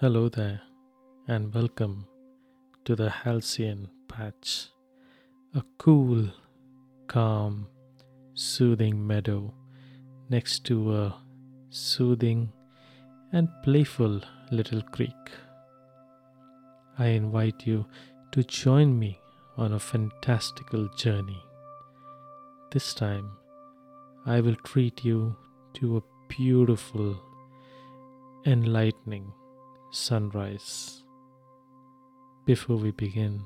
Hello there, and welcome to the Halcyon Patch, a cool, calm, soothing meadow next to a soothing and playful little creek. I invite you to join me on a fantastical journey. This time, I will treat you to a beautiful, enlightening sunrise. Before we begin,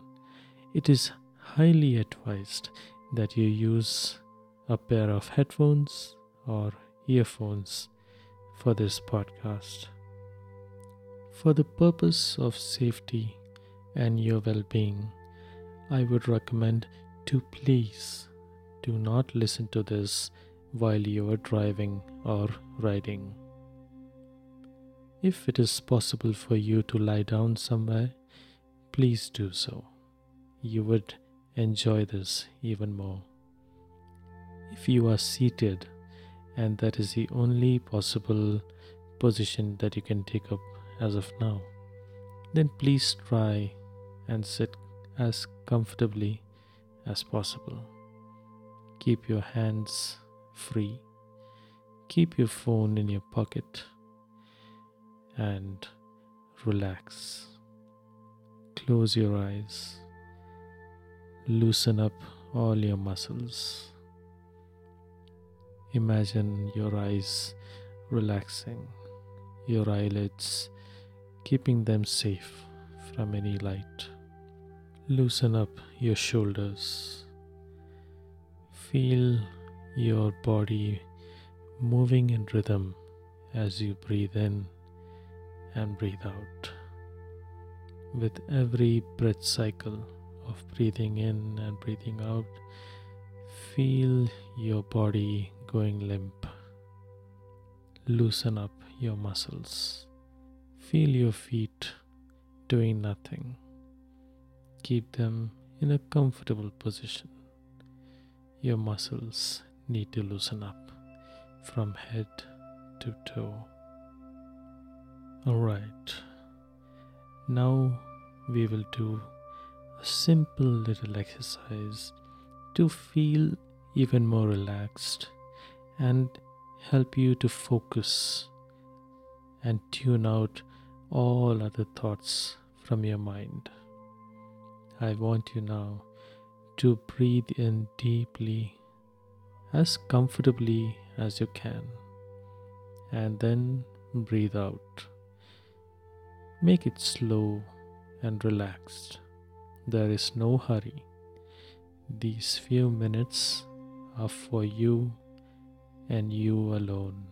it is highly advised that you use a pair of headphones or earphones for this podcast. For the purpose of safety and your well being, I would recommend to please do not listen to this while you are driving or riding. If it is possible for you to lie down somewhere, please do so. You would enjoy this even more. If you are seated and that is the only possible position that you can take up as of now, then please try and sit as comfortably as possible. Keep your hands free. Keep your phone in your pocket and relax. Close your eyes. Loosen up all your muscles. Imagine your eyes relaxing, your eyelids keeping them safe from any light. Loosen up your shoulders. Feel your body moving in rhythm as you breathe in and breathe out. With every breath cycle of breathing in and breathing out, feel your body going limp. Loosen up your muscles. Feel your feet doing nothing. Keep them in a comfortable position. Your muscles need to loosen up from head to toe. Alright, now we will do a simple little exercise to feel even more relaxed and help you to focus and tune out all other thoughts from your mind. I want you now to breathe in deeply, as comfortably as you can, and then breathe out. Make it slow and relaxed. There is no hurry. These few minutes are for you and you alone.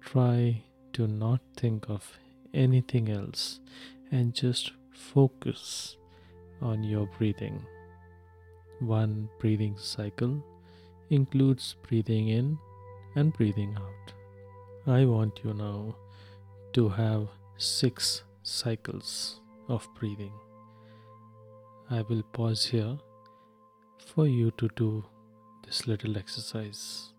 Try to not think of anything else and just focus on your breathing. One breathing cycle includes breathing in and breathing out. I want you now to have six cycles of breathing. I will pause here for you to do this little exercise.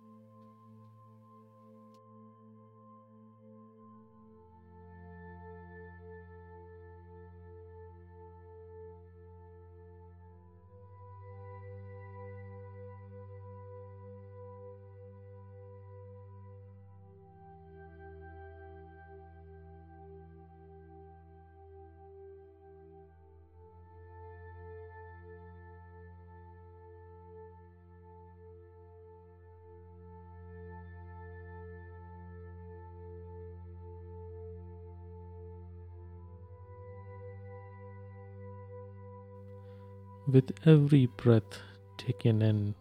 With every breath taken in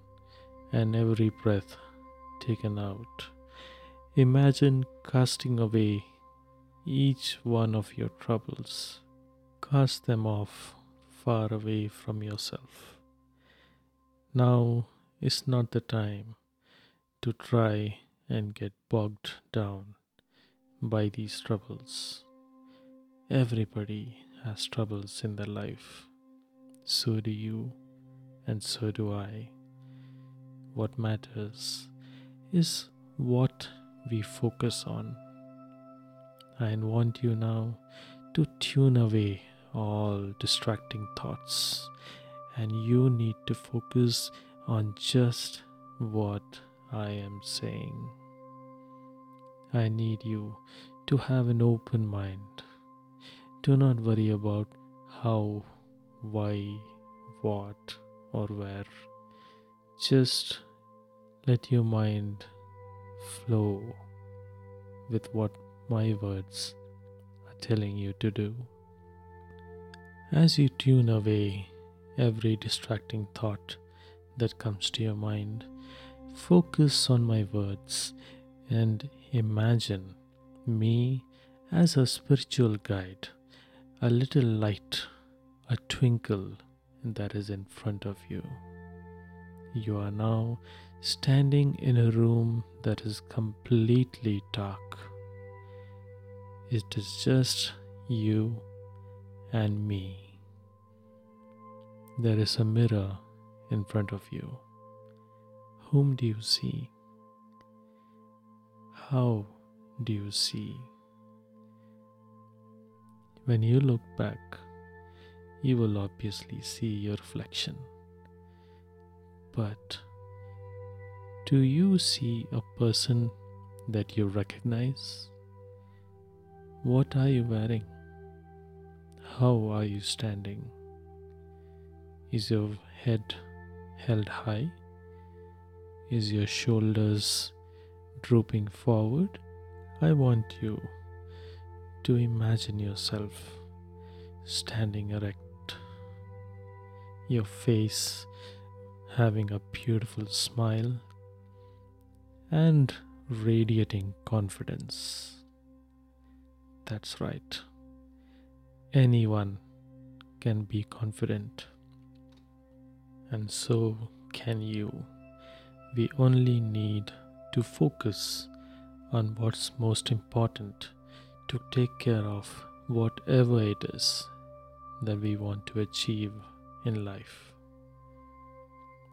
and every breath taken out, imagine casting away each one of your troubles. Cast them off far away from yourself. Now is not the time to try and get bogged down by these troubles. Everybody has troubles in their life so do you, and so do I. What matters is what we focus on. I want you now to tune away all distracting thoughts, and you need to focus on just what I am saying. I need you to have an open mind. Do not worry about how, why, what, or where. Just let your mind flow with what my words are telling you to do. As you tune away every distracting thought that comes to your mind, focus on my words and imagine me as a spiritual guide, a little light, a twinkle that is in front of you. You are now standing in a room that is completely dark. It is just you and me. There is a mirror in front of you. Whom do you see? How do you see? When you look back, you will obviously see your reflection. But do you see a person that you recognize? What are you wearing? How are you standing? Is your head held high? Is your shoulders drooping forward? I want you to imagine yourself standing erect, your face having a beautiful smile and radiating confidence. That's right. Anyone can be confident, and so can you. We only need to focus on what's most important to take care of whatever it is that we want to achieve in life.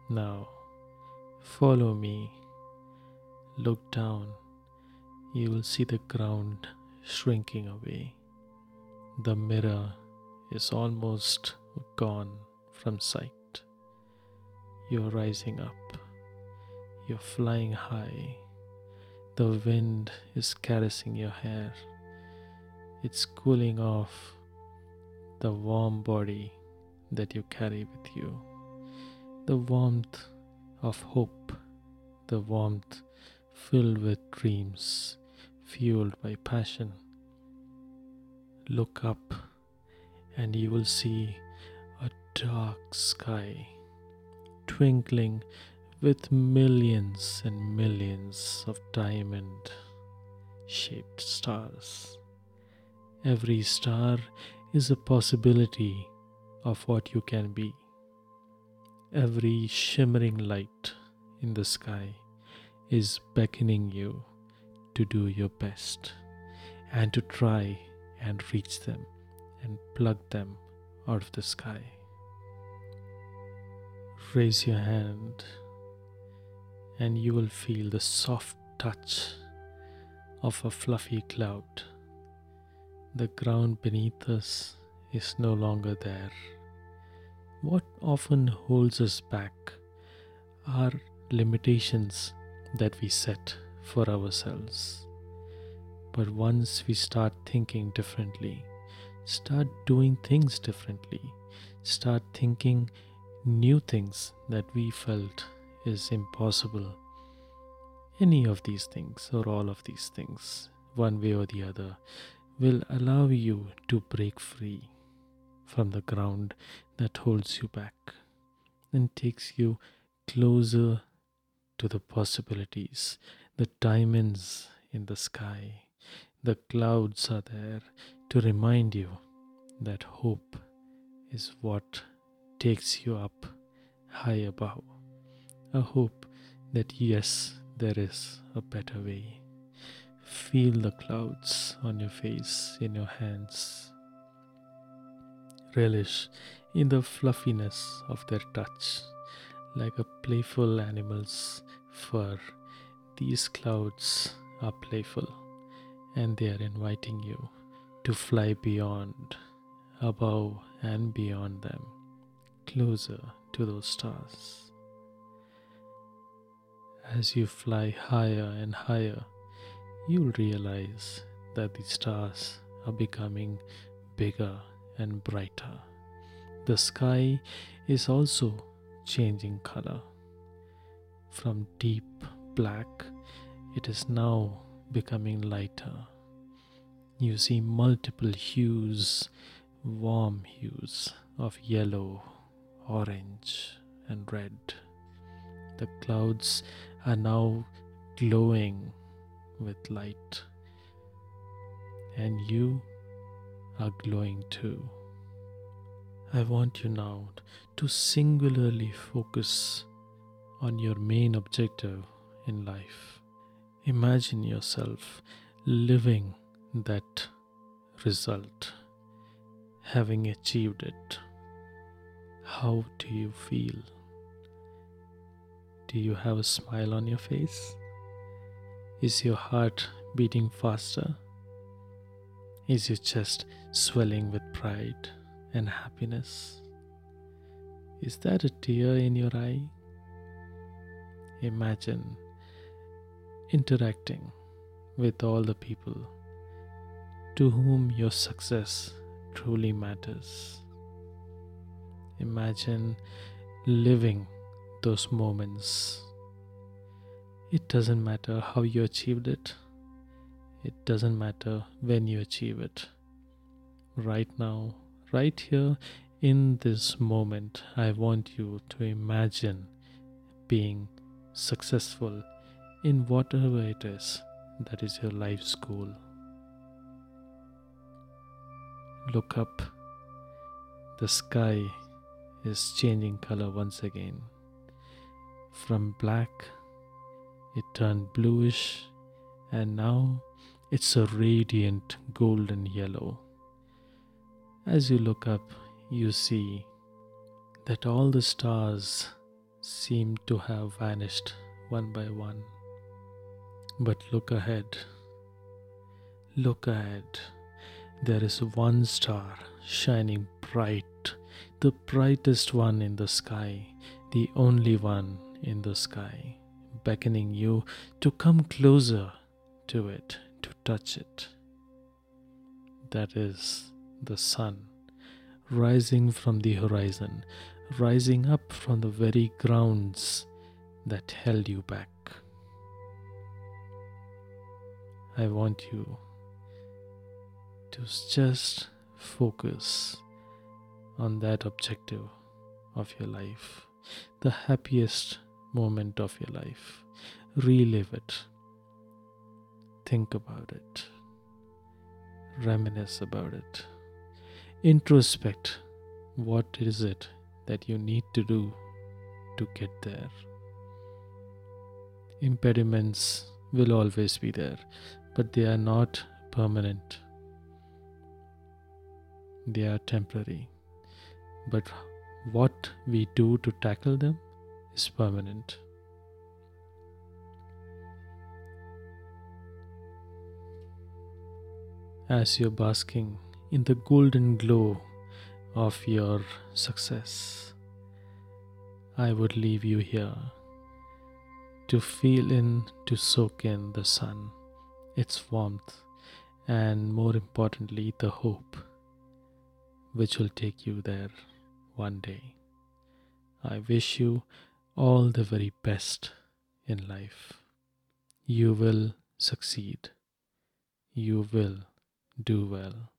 Now, follow me. Look down. You will see the ground shrinking away. The mirror is almost gone from sight. You're rising up. You're flying high. The wind is caressing your hair. It's cooling off the warm body that you carry with you. The warmth of hope, the warmth filled with dreams, fueled by passion. Look up and you will see a dark sky twinkling with millions and millions of diamond shaped stars. Every star is a possibility of what you can be. Every shimmering light in the sky is beckoning you to do your best and to try and reach them and plug them out of the sky. Raise your hand and you will feel the soft touch of a fluffy cloud the ground beneath us is no longer there. What often holds us back are limitations that we set for ourselves. But once we start thinking differently, start doing things differently, start thinking new things that we felt is impossible, any of these things or all of these things, one way or the other, will allow you to break free from the ground that holds you back and takes you closer to the possibilities, the diamonds in the sky. The clouds are there to remind you that hope is what takes you up high above. A hope that yes, there is a better way. Feel the clouds on your face, in your hands. Relish in the fluffiness of their touch, like a playful animal's fur. These clouds are playful, and they are inviting you to fly beyond, above, and beyond them, closer to those stars. As you fly higher and higher, you'll realize that the stars are becoming bigger and brighter. The sky is also changing color. From deep black, it is now becoming lighter. You see multiple hues, warm hues of yellow, orange, and red. The clouds are now glowing with light, and you are glowing too. I want you now to singularly focus on your main objective in life. Imagine yourself living that result, having achieved it. How do you feel? Do you have a smile on your face? Is your heart beating faster? Is your chest swelling with pride? and happiness? Is that a tear in your eye? Imagine interacting with all the people to whom your success truly matters. Imagine living those moments. It doesn't matter how you achieved it, it doesn't matter when you achieve it. Right now, right here in this moment, I want you to imagine being successful in whatever it is that is your life's goal. Look up. The sky is changing color once again. From black, it turned bluish, and now it's a radiant golden yellow. As you look up, you see that all the stars seem to have vanished one by one. But look ahead. Look ahead. There is one star shining bright, the brightest one in the sky, the only one in the sky, beckoning you to come closer to it, to touch it. That is the sun, rising from the horizon, rising up from the very grounds that held you back. I want you to just focus on that objective of your life, the happiest moment of your life. Relive it. Think about it. Reminisce about it introspect what is it that you need to do to get there. Impediments will always be there, but they are not permanent. They are temporary. But what we do to tackle them is permanent. As you're basking in the golden glow of your success. I would leave you here to feel in, to soak in the sun, its warmth, and more importantly, the hope which will take you there one day. I wish you all the very best in life. You will succeed. You will do well.